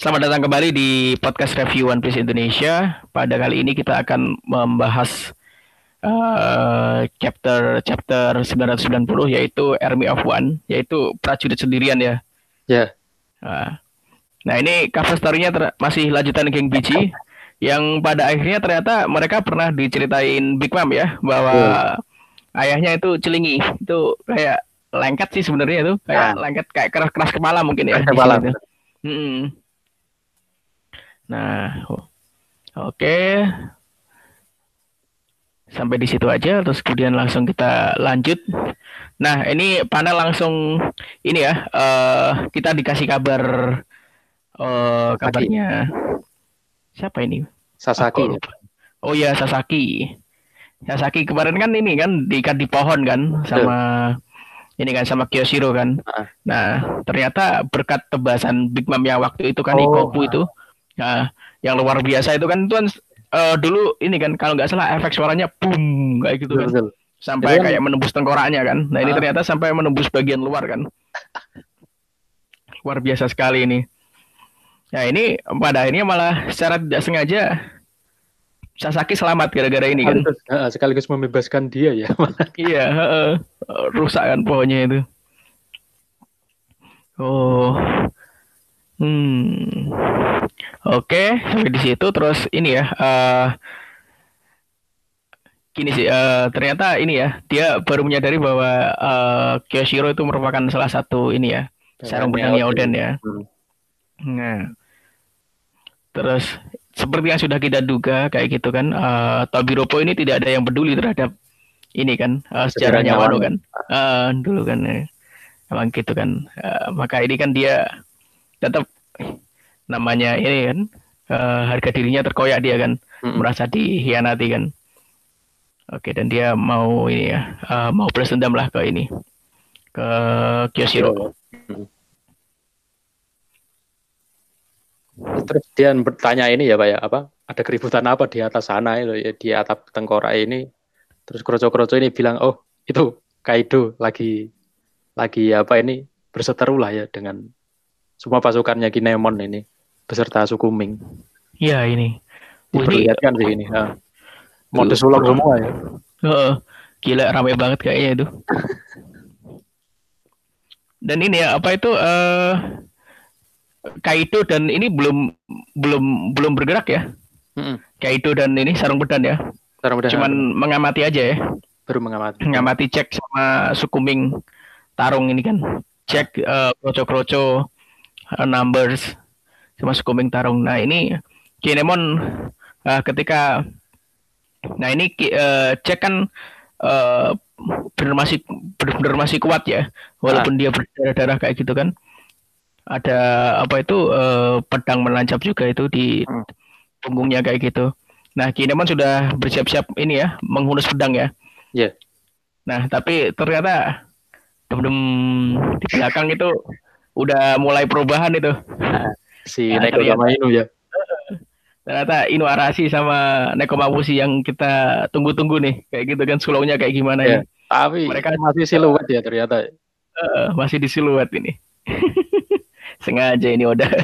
Selamat datang kembali di podcast review One Piece Indonesia. Pada kali ini kita akan membahas uh, chapter chapter 990 yaitu Army of One, yaitu prajurit sendirian ya. Ya. Nah, nah ini cover story-nya masih lanjutan King Biji yang pada akhirnya ternyata mereka pernah diceritain Big Mom ya bahwa ayahnya itu celingi itu kayak lengket sih sebenarnya itu kayak Ah. lengket kayak keras keras kepala mungkin ya. Keras kepala. tuh. Nah, oke. Sampai di situ aja, terus kemudian langsung kita lanjut. Nah, ini panel langsung ini ya, eh kita dikasih kabar eh kabarnya siapa ini? Sasaki. Aku lupa. Oh iya Sasaki. Sasaki kemarin kan ini kan diikat di pohon kan sama ini kan sama Kyoshiro kan. Ah. Nah, ternyata berkat tebasan Big Mom yang waktu itu kan Oh, Ikoku itu. Nah, yang luar biasa itu kan itu kan eh, dulu ini kan kalau nggak salah efek suaranya boom kayak gitu kan. betul. Sampai Itu kan- kayak menembus tengkoraknya kan. Nah, ini Ah. ternyata sampai menembus bagian luar kan. Luar biasa sekali ini. Nah, ini pada akhirnya malah secara tidak sengaja Sasaki selamat gara-gara ini kan. Sekaligus, ah, sekaligus membebaskan dia ya. Iya, heeh. rusak kan pohonnya itu. Oh. Hmm. Oke, sampai di situ terus ini ya. eh gini sih, eh, ternyata ini ya, dia baru menyadari bahwa eh, Kyoshiro itu merupakan salah satu ini ya, sarung benangnya Oden ya. Nah, terus seperti yang sudah kita duga kayak gitu kan, eh Tobiropo ini tidak ada yang peduli terhadap ini kan eh, sejarahnya Wano kan, Eh, dulu kan, eh. emang gitu kan. Eh, maka ini kan dia tetap namanya ini kan eh, harga dirinya terkoyak dia kan, Mm-mm. merasa dihianati kan. Oke, dan dia mau ini ya, eh, mau balas dendam lah ke ini, ke Kyoshiro. Terus dia bertanya ini ya Pak ya, apa? Ada keributan apa di atas sana itu ya, di atap tengkorak ini. Terus kroco-kroco ini bilang, "Oh, itu Kaido lagi lagi apa ini berseteru lah ya dengan semua pasukannya Kinemon ini beserta suku Ming." Iya ini. Diperlihatkan sih ini. ah. Mode sulap semua ya. Heeh. gila rame banget kayaknya itu. Dan ini ya apa itu eh Kaido dan ini belum belum belum bergerak ya. Mm-mm. Kaido dan ini sarung pedang ya. Sekarang udah Cuman mengamati aja ya. baru mengamati. Mengamati cek sama suku Ming tarung ini kan. Cek eh, kroco-kroco eh, numbers sama suku Ming tarung. Nah, ini Kinemon eh, ketika Nah ini eh, cek kan eh, benar masih benar masih kuat ya, walaupun dia berdarah-darah kayak gitu kan. Ada apa itu eh, pedang menancap juga itu di Hmm. punggungnya kayak gitu. Nah Kinemon sudah bersiap-siap ini ya menghunus pedang ya. Iya. Nah tapi ternyata dem di belakang itu udah mulai perubahan itu. Si Ya, Neko sama Inu ya. Ternyata Inu Arashi sama Nekomamushi yang kita tunggu-tunggu nih, kayak gitu kan sulaunya kayak gimana Iya. ya. Tapi Mereka- masih siluet ya ternyata. Eh, masih di siluet ini. Sengaja ini udah.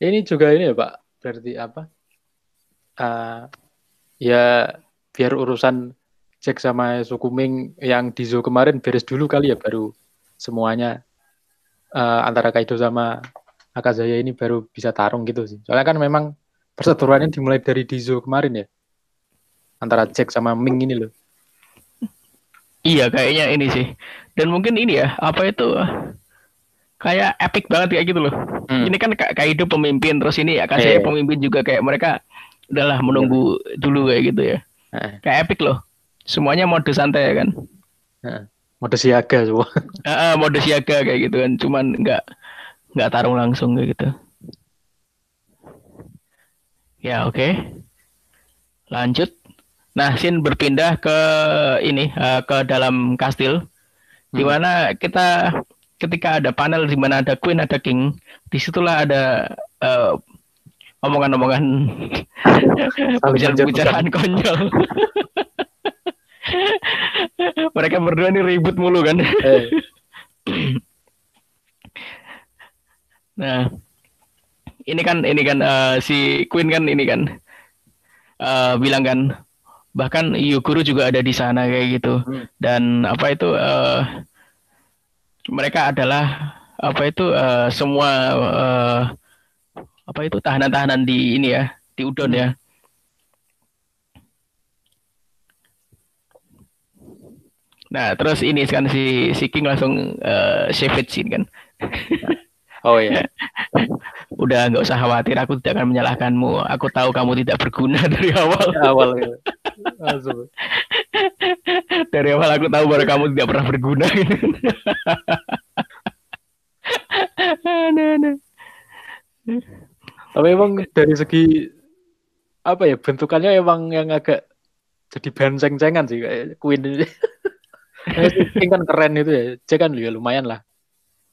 Ini juga ini ya Pak, berarti apa? Eh, ya biar urusan Jack sama suku Ming yang di zoo kemarin beres dulu kali ya baru semuanya eh, antara Kaido sama Akazaya ini baru bisa tarung gitu sih. Soalnya kan memang perseteruannya dimulai dari di zoo kemarin ya. Antara Jack sama Ming ini loh. Iya, kayaknya ini sih. Dan mungkin ini ya, apa itu kayak epic banget kayak gitu loh. Hmm. Ini kan Ka- Kaido pemimpin, terus ini Akasaya Iya. pemimpin juga kayak mereka udahlah menunggu dulu kayak gitu ya. Heeh, Kayak epic loh. Semuanya mode santai ya kan. Mode siaga semua. Ah, ah, mode siaga kayak gitu kan. Cuman nggak nggak tarung langsung kayak gitu. Ya oke. Lanjut. Nah, scene berpindah ke ini eh, ke dalam kastil, di Hmm. mana kita ketika ada panel di mana ada Queen ada King, di situlah ada eh, omongan-omongan Saling bicaraan konyol. Mereka berdua nih ribut mulu kan. Eh, Nah, ini kan ini kan uh, si Queen kan ini kan uh, bilang kan bahkan Yuguru juga ada di sana kayak gitu hmm. dan apa itu uh, mereka adalah apa itu uh, semua uh, apa itu tahanan-tahanan di ini ya di Udon ya Nah, terus ini kan si si King langsung uh, save it kan. Oh iya. Udah nggak usah khawatir, aku tidak akan menyalahkanmu. Aku tahu kamu tidak berguna dari awal. Awal ya. dari awal aku tahu bahwa kamu tidak pernah berguna. Tapi emang dari segi apa ya bentukannya emang yang agak jadi benceng-cengan sih kayak Queen ini. Ini kan keren itu ya. Cek kan ya lumayan lah.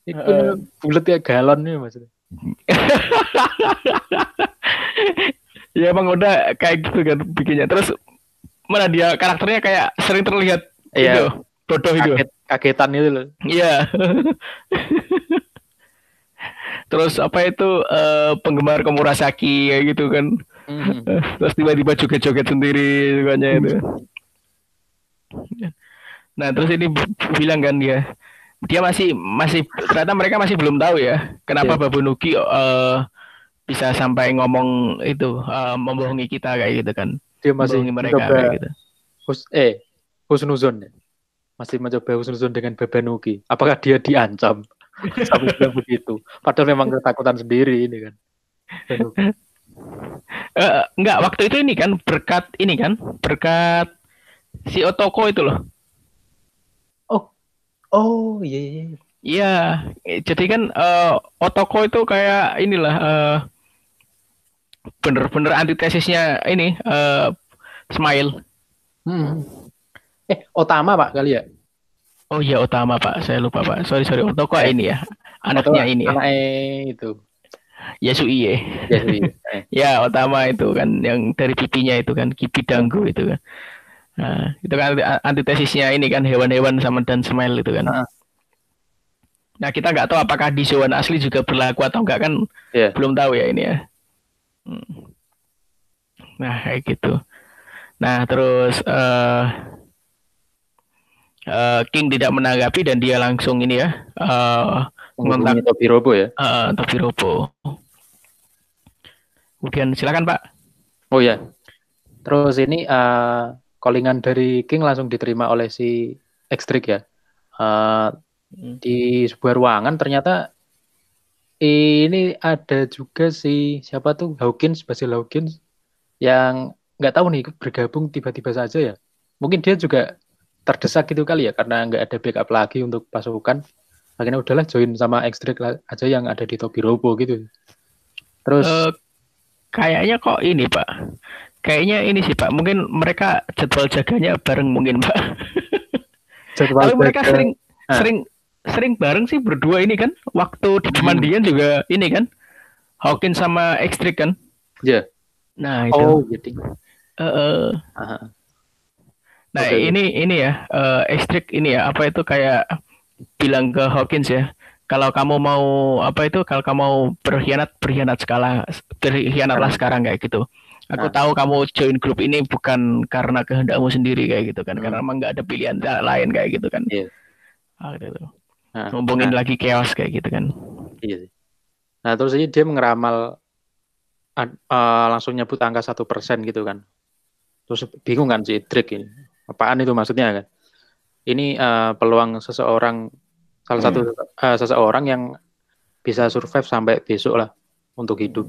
Itu uh, bulat ya galon nih maksudnya. ya emang udah kayak gitu kan bikinnya. Terus mana dia karakternya kayak sering terlihat iya, itu, bodoh itu. Kaget, kagetan itu loh. Iya. Terus apa itu uh, penggemar Komurasaki kayak gitu kan. Mm. Terus tiba-tiba joget-joget sendiri kan itu. Nah, terus ini bilang kan dia dia masih masih ternyata mereka masih belum tahu ya kenapa yeah. Babunuki uh, bisa sampai ngomong itu uh, membohongi kita kayak gitu kan. Dia masih mereka kayak gitu. Hus eh Husnuzon ya. Masih mencoba Husnuzon dengan Babanuki. Apakah dia diancam? Sampai begitu. Padahal memang ketakutan sendiri ini kan. uh, enggak, waktu itu ini kan berkat ini kan, berkat si Otoko itu loh. Oh, iya iya. Iya, iya jadi kan uh, Otoko itu kayak inilah uh, bener-bener antitesisnya ini uh, Smile. Hmm. Eh, Otama pak kali ya? Oh iya utama Pak, saya lupa Pak. Sorry sorry. Otoko eh, ini ya, anaknya ini ya. Anaknya itu. Yasui ya. Yasui. Eh. ya utama itu kan yang dari pipinya itu kan kipi danggu itu kan. Nah, itu kan antitesisnya ini kan hewan-hewan sama dan smile itu kan. Nah, nah kita nggak tahu apakah di Showan asli juga berlaku atau enggak kan yeah. belum tahu ya ini ya. Hmm. Nah kayak gitu. Nah terus uh, uh, King tidak menanggapi dan dia langsung ini ya uh, mengontak Topi Robo ya. Uh, Topi Robo. Kemudian silakan Pak. Oh ya. Terus ini uh, callingan dari King langsung diterima oleh si Extric ya. Uh, di sebuah ruangan ternyata ini ada juga si siapa tuh? Hawkins Basil Hawkins yang nggak tahu nih bergabung tiba-tiba saja ya. Mungkin dia juga terdesak gitu kali ya karena nggak ada backup lagi untuk pasukan. Akhirnya udahlah join sama ekstrik aja yang ada di Tobi Robo gitu. Terus uh, kayaknya kok ini pak kayaknya ini sih pak mungkin mereka jadwal jaganya bareng mungkin pak jadwal tapi mereka sering nah. sering sering bareng sih berdua ini kan waktu di pemandian hmm. juga ini kan Hawkins sama ekstrik kan iya yeah. nah itu oh jadi uh, uh. Nah okay. ini ini ya uh, ekstrik ini ya apa itu kayak bilang ke Hawkins ya kalau kamu mau apa itu kalau kamu mau berkhianat berkhianat skala berkhianatlah sekarang kayak gitu. Aku nah. tahu kamu join grup ini bukan karena kehendakmu sendiri kayak gitu kan, hmm. karena emang nggak ada pilihan lain kayak gitu kan. Iya. Ah, gitu. Nah, Ngomongin nah. lagi chaos kayak gitu kan. Iya sih. Nah terus ini dia ngeramal uh, langsung nyebut angka satu persen gitu kan. Terus bingung kan si Drake ini apaan itu maksudnya kan ini uh, peluang seseorang salah satu uh, seseorang yang bisa survive sampai besok lah untuk hidup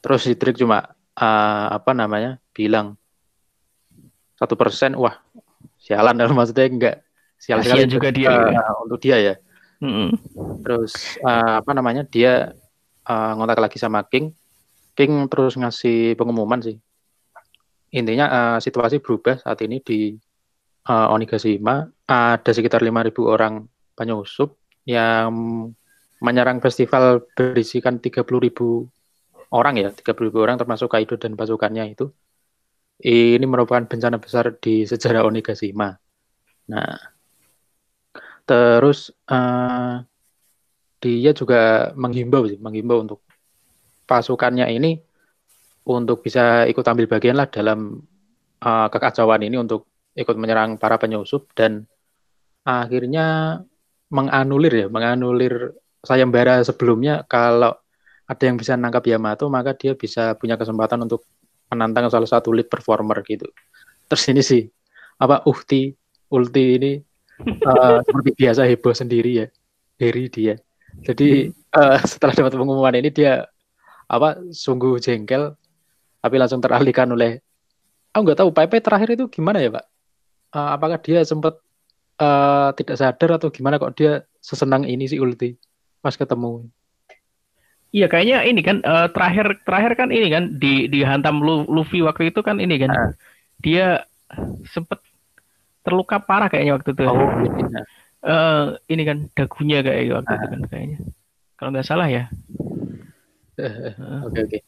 terus si trik cuma uh, apa namanya? Bilang. Satu persen wah sialan dalam maksudnya enggak. Sial sekali juga dia uh, untuk dia ya. Mm-hmm. terus uh, apa namanya? Dia uh, ngontak lagi sama King. King terus ngasih pengumuman sih. Intinya uh, situasi berubah saat ini di uh, Onigashima. Ada sekitar 5.000 orang penyusup yang menyerang festival berisikan 30.000 orang ya 30.000 orang termasuk Kaido dan pasukannya itu ini merupakan bencana besar di sejarah Onigashima. Nah, terus uh, dia juga menghimbau sih, menghimbau untuk pasukannya ini untuk bisa ikut ambil bagian lah dalam uh, kekacauan ini untuk ikut menyerang para penyusup dan akhirnya menganulir ya, menganulir sayembara sebelumnya kalau ada yang bisa nangkap Yamato maka dia bisa punya kesempatan untuk menantang salah satu lead performer gitu. Terus ini sih apa Uhti Ulti ini uh, seperti biasa heboh sendiri ya dari dia. Jadi uh, setelah dapat pengumuman ini dia apa sungguh jengkel tapi langsung teralihkan oleh aku nggak tahu PP terakhir itu gimana ya pak? Uh, apakah dia sempat uh, tidak sadar atau gimana kok dia sesenang ini sih Ulti pas ketemu? Iya kayaknya ini kan uh, terakhir terakhir kan ini kan di dihantam Luffy waktu itu kan ini kan uh. dia sempat terluka parah kayaknya waktu itu. Oh, iya. uh, ini kan dagunya kayak waktu uh. itu kan kayaknya. Kalau nggak salah ya. Oke uh. oke. Okay, okay.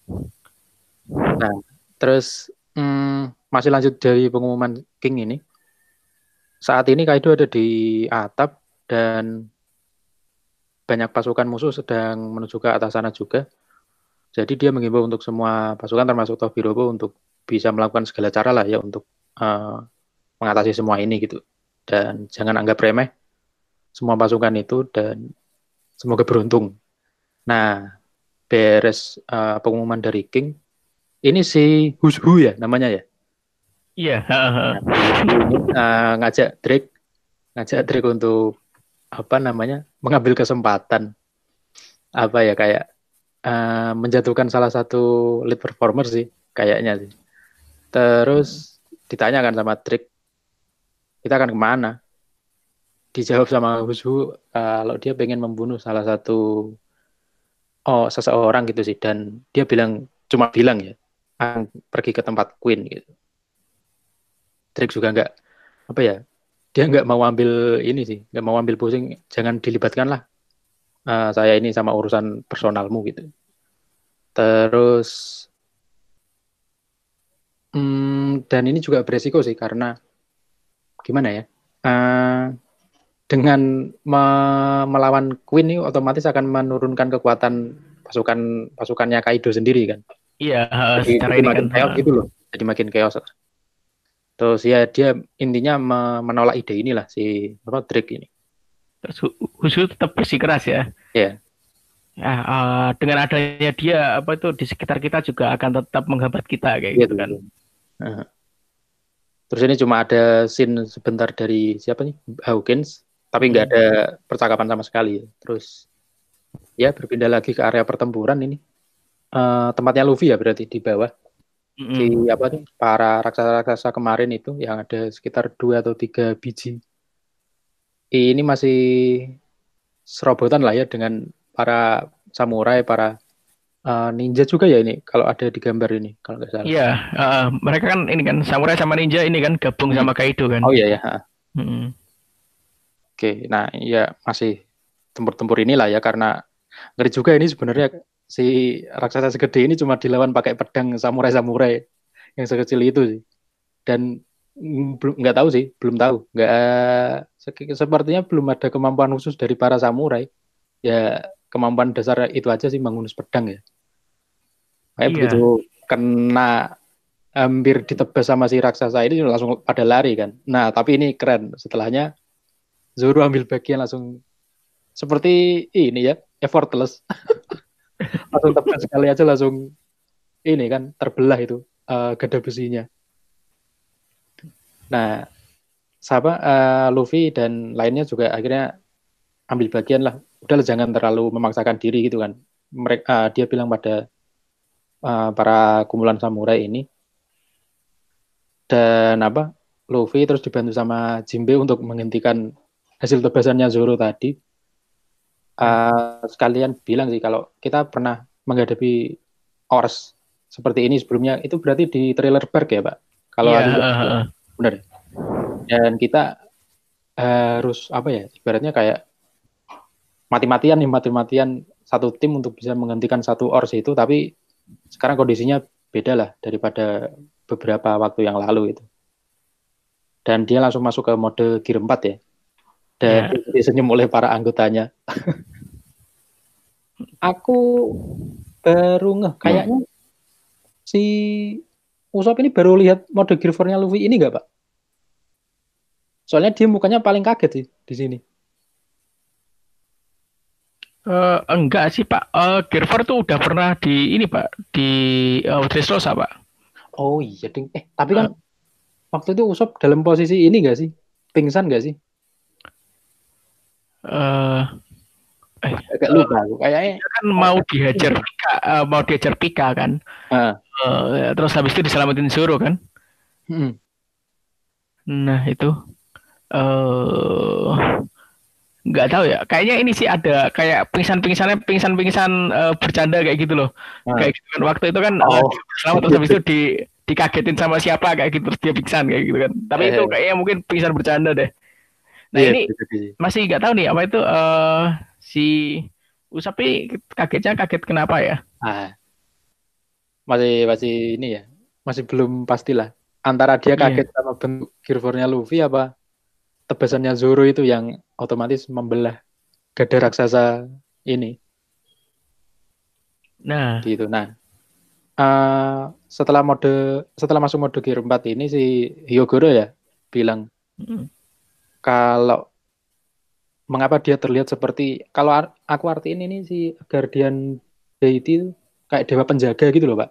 Nah terus hmm, masih lanjut dari pengumuman King ini. Saat ini Kaido ada di atap dan banyak pasukan musuh sedang menuju ke atas sana juga. Jadi dia mengimbau untuk semua pasukan termasuk Tobirobo untuk bisa melakukan segala cara lah ya untuk uh, mengatasi semua ini gitu. Dan jangan anggap remeh semua pasukan itu dan semoga beruntung. Nah, beres uh, pengumuman dari King, ini si Hushu ya namanya ya? Iya. Yeah. Nah, uh, ngajak Drake, ngajak Drake untuk apa namanya mengambil kesempatan. Apa ya kayak uh, menjatuhkan salah satu lead performer sih kayaknya sih. Terus ditanyakan sama Trick kita akan ke mana? Dijawab sama Husu uh, kalau dia pengen membunuh salah satu oh seseorang gitu sih. Dan dia bilang cuma bilang ya pergi ke tempat Queen gitu. Trick juga nggak apa ya dia nggak mau ambil ini sih, nggak mau ambil pusing, jangan dilibatkan lah uh, saya ini sama urusan personalmu gitu. Terus hmm, dan ini juga beresiko sih karena gimana ya? Uh, dengan me melawan Queen ini otomatis akan menurunkan kekuatan pasukan pasukannya Kaido sendiri kan. Iya, jadi, secara ini makin kan. chaos gitu loh. Jadi makin chaos. Terus ya dia intinya menolak ide inilah si apa Drake ini. Terus khusus tetap bersikeras ya. Iya. Yeah. Ya, uh, dengan adanya dia apa itu di sekitar kita juga akan tetap menghambat kita kayak gitu, gitu kan. Uh. Terus ini cuma ada scene sebentar dari siapa nih Hawkins, tapi nggak ada percakapan sama sekali. Terus ya berpindah lagi ke area pertempuran ini. Uh, tempatnya Luffy ya berarti di bawah mm di apa nih para raksasa-raksasa kemarin itu yang ada sekitar dua atau tiga biji. Ini masih serobotan lah ya dengan para samurai para uh, ninja juga ya ini kalau ada di gambar ini kalau nggak salah. Iya uh, mereka kan ini kan samurai sama ninja ini kan gabung hmm. sama Kaido kan? Oh iya ya hmm. oke nah ya masih tempur-tempur inilah ya karena ngeri juga ini sebenarnya si raksasa segede ini cuma dilawan pakai pedang samurai-samurai yang sekecil itu sih. Dan belum nggak tahu sih, belum tahu. Nggak sepertinya belum ada kemampuan khusus dari para samurai. Ya kemampuan dasar itu aja sih mengunus pedang ya. Kayak iya. begitu kena hampir ditebas sama si raksasa ini langsung pada lari kan. Nah, tapi ini keren. Setelahnya Zoro ambil bagian langsung seperti ini ya, effortless. langsung tepat sekali aja langsung ini kan terbelah itu uh, gada besinya. Nah, siapa uh, Luffy dan lainnya juga akhirnya ambil bagian lah. Udahlah jangan terlalu memaksakan diri gitu kan. Mereka uh, dia bilang pada uh, para kumpulan samurai ini dan apa Luffy terus dibantu sama Jimbe untuk menghentikan hasil tebasannya Zoro tadi uh, sekalian bilang sih kalau kita pernah menghadapi ors seperti ini sebelumnya itu berarti di trailer park ya pak? Kalau yeah, uh, uh. benar. Dan kita harus apa ya ibaratnya kayak mati-matian nih mati-matian satu tim untuk bisa menghentikan satu ors itu tapi sekarang kondisinya beda lah daripada beberapa waktu yang lalu itu. Dan dia langsung masuk ke mode gear 4 ya dan yeah. disenyum oleh para anggotanya. aku baru ngeh kayaknya si Usop ini baru lihat mode Gear 4-nya Luffy ini nggak pak? Soalnya dia mukanya paling kaget sih di sini. Uh, enggak sih Pak. Uh, Gear 4 tuh udah pernah di ini Pak di uh, Dressrosa Pak. Oh iya ding. Eh tapi kan uh. waktu itu Usop dalam posisi ini gak sih? Pingsan gak sih? Uh, eh, agak lupa aku kayaknya kan mau dihajar Pika, uh, mau dihajar Pika kan. Uh. Uh, terus habis itu diselamatin Zoro kan. Hmm. Nah itu uh, nggak tahu ya. Kayaknya ini sih ada kayak pingsan-pingsannya pingsan-pingsan uh, bercanda kayak gitu loh. Uh. Kayak gitu kan. Waktu itu kan oh. uh, selama terus habis itu di dikagetin sama siapa kayak gitu terus dia pingsan kayak gitu kan. Tapi eh. itu kayaknya mungkin pingsan bercanda deh. Nah yeah, ini masih nggak tahu nih apa itu uh, si Usapi kagetnya kaget kenapa ya? Ah, masih masih ini ya, masih belum pastilah. Antara dia iya. kaget yeah. sama bentuk gearfornya Luffy apa tebasannya Zoro itu yang otomatis membelah gada raksasa ini. Nah, gitu. Nah, uh, setelah mode setelah masuk mode gear 4 ini si Hyogoro ya bilang mm kalau mengapa dia terlihat seperti kalau aku artiin ini si Guardian Deity kayak dewa penjaga gitu loh, Pak.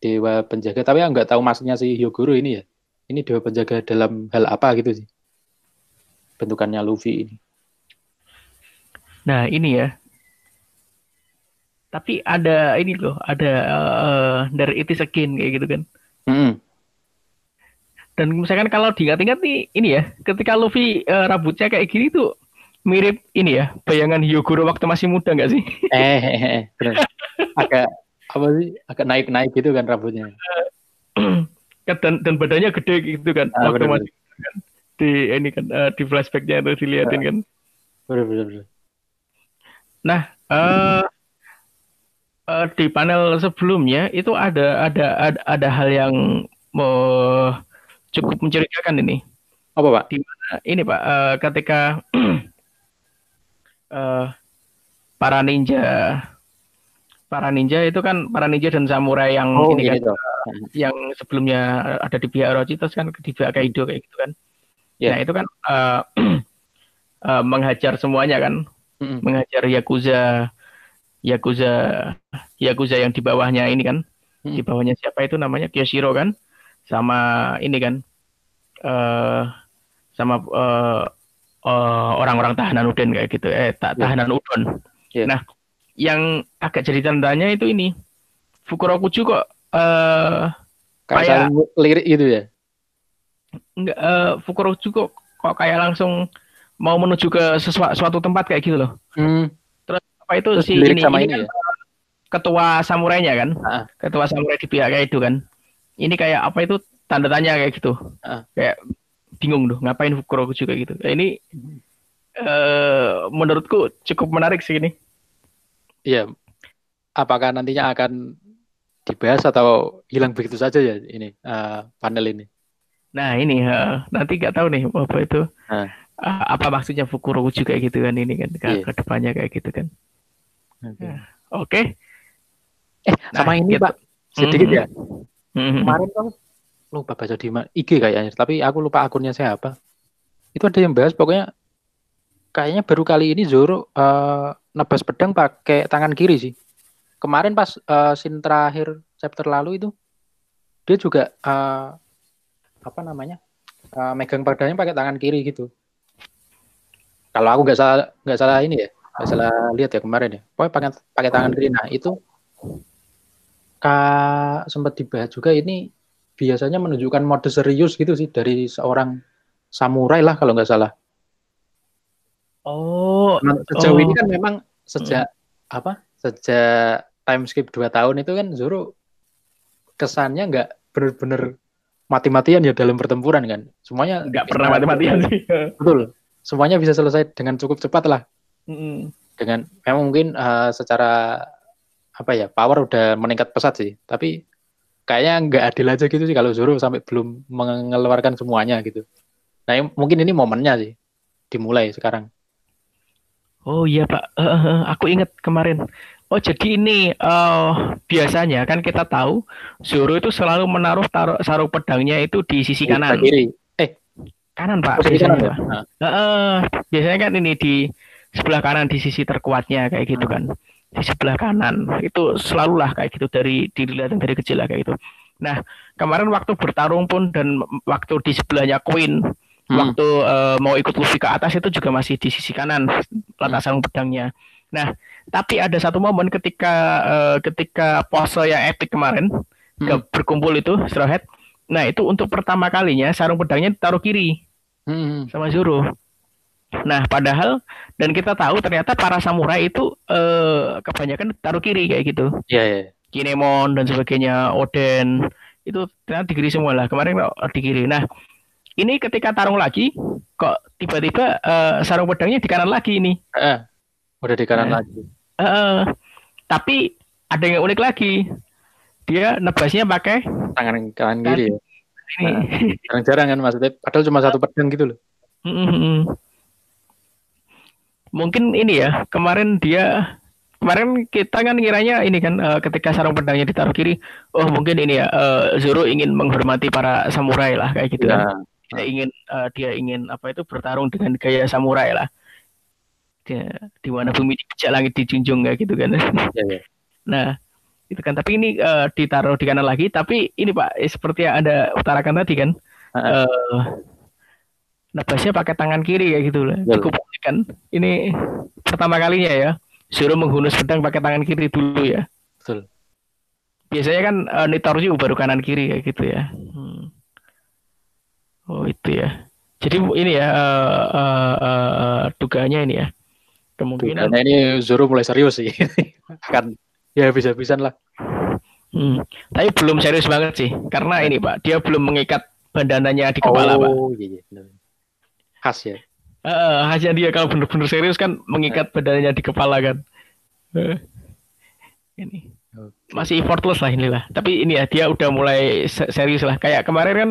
Dewa penjaga, tapi nggak tahu maksudnya si Hyogoro ini ya. Ini dewa penjaga dalam hal apa gitu sih. Bentukannya Luffy ini. Nah, ini ya. Tapi ada ini loh, ada uh, dari It is Again kayak gitu kan. Hmm. Dan misalkan kalau diingat-ingat nih ini ya, ketika Luffy uh, rambutnya kayak gini tuh mirip ini ya, bayangan Hyogoro waktu masih muda nggak sih? Eh, eh, eh benar. Agak apa sih? Agak naik-naik gitu kan rambutnya. dan dan badannya gede gitu kan ah, waktu bener, masih kan. di ini kan uh, di flashbacknya itu dilihatin ah. kan. Benar benar. Nah, uh, uh, di panel sebelumnya itu ada ada ada, ada hal yang mau cukup mencurigakan ini. Apa pak? Di mana ini pak uh, ketika uh, para ninja para ninja itu kan para ninja dan samurai yang oh, ini kan uh, yang sebelumnya ada di pihak Orochi terus kan di pihak Kaido kayak gitu kan. Yeah. Nah itu kan uh, uh, menghajar semuanya kan, mm-hmm. menghajar yakuza, yakuza, yakuza yang di bawahnya ini kan, mm-hmm. di bawahnya siapa itu namanya Kyoshiro kan sama ini kan uh, sama uh, uh, orang-orang tahanan Udin kayak gitu eh tak iya. tahanan Udon. Yeah. Nah, yang agak jadi tandanya itu ini Fukurokuju kok uh, kayak, kayak lirik gitu ya. Enggak uh, Fukurokuju kok kok kayak langsung mau menuju ke sesuatu suatu tempat kayak gitu loh. Hmm. Terus apa itu Terus si ini, sama ini, ini kan ya? ketua samurainya kan? Ah. Ketua samurai di pihak kayak itu kan ini kayak apa itu tanda tanya kayak gitu uh. kayak bingung tuh ngapain Fukuroku juga gitu nah, ini uh, menurutku cukup menarik sih ini iya apakah nantinya akan dibahas atau hilang begitu saja ya ini uh, panel ini nah ini uh, nanti nggak tahu nih apa itu uh. Uh, apa maksudnya Fukuroku juga gitu kan ini kan ke, yeah. ke depannya kayak gitu kan oke okay. okay. eh sama nah, ini gitu. pak sedikit mm -hmm. ya hmm Kemarin kan lupa baca di IG kayaknya, tapi aku lupa akunnya siapa. Itu ada yang bahas pokoknya kayaknya baru kali ini Zoro uh, nebas pedang pakai tangan kiri sih. Kemarin pas uh, scene terakhir chapter lalu itu dia juga uh, apa namanya uh, megang pedangnya pakai tangan kiri gitu. Kalau aku nggak salah nggak salah ini ya, nggak salah lihat ya kemarin ya. Pokoknya pakai pakai tangan kiri. Nah itu Kak sempat dibahas juga ini biasanya menunjukkan mode serius gitu sih dari seorang samurai lah kalau nggak salah. Oh, nah, sejauh oh. ini kan memang sejak hmm. apa? Sejak time skip 2 tahun itu kan Zoro kesannya nggak benar-benar mati-matian ya dalam pertempuran kan. Semuanya nggak pernah mati-matian sih. Betul. Semuanya bisa selesai dengan cukup cepat lah. -hmm. Dengan memang mungkin uh, secara apa ya power udah meningkat pesat sih tapi kayaknya nggak adil aja gitu sih kalau Zoro sampai belum mengeluarkan semuanya gitu nah mungkin ini momennya sih dimulai sekarang Oh iya Pak, uh, uh, aku ingat kemarin. Oh jadi ini uh, biasanya kan kita tahu Zoro itu selalu menaruh taruh sarung pedangnya itu di sisi kanan. kiri. Eh kanan Pak. Oh, sisi biasanya, kanan ya? Pak. Nah, Uh, uh, biasanya kan ini di sebelah kanan di sisi terkuatnya kayak gitu kan. Di sebelah kanan itu selalulah kayak gitu dari dilihat dari kecil lah kayak gitu. Nah kemarin waktu bertarung pun dan waktu di sebelahnya Queen hmm. waktu uh, mau ikut Luffy ke atas itu juga masih di sisi kanan letak sarung pedangnya. Nah, tapi ada satu momen ketika uh, ketika pose yang epic kemarin Hmm. ke- berkumpul itu Straw Hat. Nah, itu untuk pertama kalinya sarung pedangnya ditaruh kiri Hmm. sama Zoro. Nah, padahal dan kita tahu ternyata para samurai itu eh, kebanyakan taruh kiri kayak gitu. Iya, iya. Kinemon dan sebagainya, Oden itu ternyata di kiri semua lah. Kemarin di kiri. Nah, ini ketika tarung lagi, kok tiba-tiba eh, sarung pedangnya di kanan lagi ini. Eh, udah di kanan Nah. lagi. Eh, tapi ada yang unik lagi. Dia nebasnya pakai Tangan kanan kiri ya. ini. Jarang-jarang kan maksudnya. Padahal cuma satu pedang gitu loh. Mm-mm. Mungkin ini ya, kemarin dia kemarin kita kan kiranya ini kan eh, ketika sarung pedangnya ditaruh kiri, oh mungkin ini ya eh, Zoro ingin menghormati para samurai lah kayak gitu kan. Ya. Dia ingin eh, dia ingin apa itu bertarung dengan gaya samurai lah. Dia, di mana bumi dipijak langit dijunjung kayak gitu kan. Iya, iya. Nah, itu kan tapi ini eh, ditaruh di kanan lagi, tapi ini Pak eh, seperti yang Anda utarakan tadi kan. Heeh. Nebasnya pakai tangan kiri kayak gitu. Betul. Cukup unik kan. Ini pertama kalinya ya. Suruh menghunus pedang pakai tangan kiri dulu ya. Betul. Biasanya kan eh, Nitoryu baru kanan kiri kayak gitu ya. Hmm. Oh itu ya. Jadi ini ya eh, eh, eh, eh, dugaannya ini ya. Kemungkinan Karena ini Zoro mulai serius sih. Akan ya bisa-bisan lah. Hmm. Tapi belum serius banget sih, karena ini Pak, dia belum mengikat bandananya di kepala Pak. oh, iya, iya. Khas ya. Eh, hanya dia kalau benar-benar serius kan mengikat badannya di kepala kan. Eh, ini Oke. masih effortless lah inilah. Tapi ini ya dia udah mulai se- serius lah. Kayak kemarin kan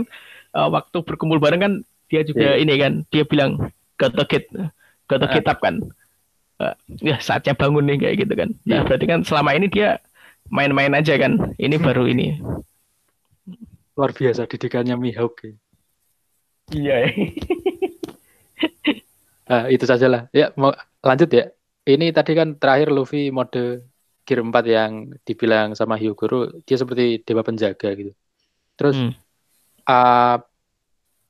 eh, waktu berkumpul bareng kan dia juga Iya. ini kan dia bilang get gotta Ah. get up kan. Eh, ya saatnya bangun nih kayak gitu kan. Nah Iya. berarti kan selama ini dia main-main aja kan. Ini baru ini. Luar biasa didikannya Mihawk. ya. Ah, itu saja lah. Ya, mau lanjut ya. Ini tadi kan terakhir Luffy mode Gear 4 yang dibilang sama Hyogoro, dia seperti dewa penjaga gitu. Terus Hmm. ah,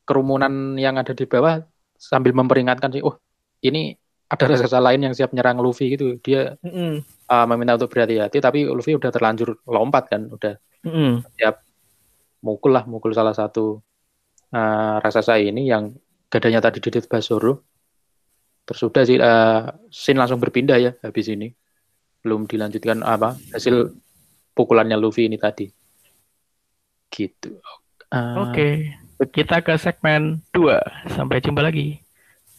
kerumunan yang ada di bawah sambil memperingatkan sih, oh ini ada raksasa lain yang siap nyerang Luffy gitu. Dia Mm-mm. ah, meminta untuk berhati-hati, tapi Luffy udah terlanjur lompat kan, udah Mm-mm. mukul lah, mukul salah satu ah, raksasa ini yang gadanya tadi didit Basoro. Terus udah sih ah, scene langsung berpindah ya habis ini. Belum dilanjutkan apa hasil pukulannya Luffy ini tadi. Gitu. Ah, Oke, kita ke segmen 2. Sampai jumpa lagi.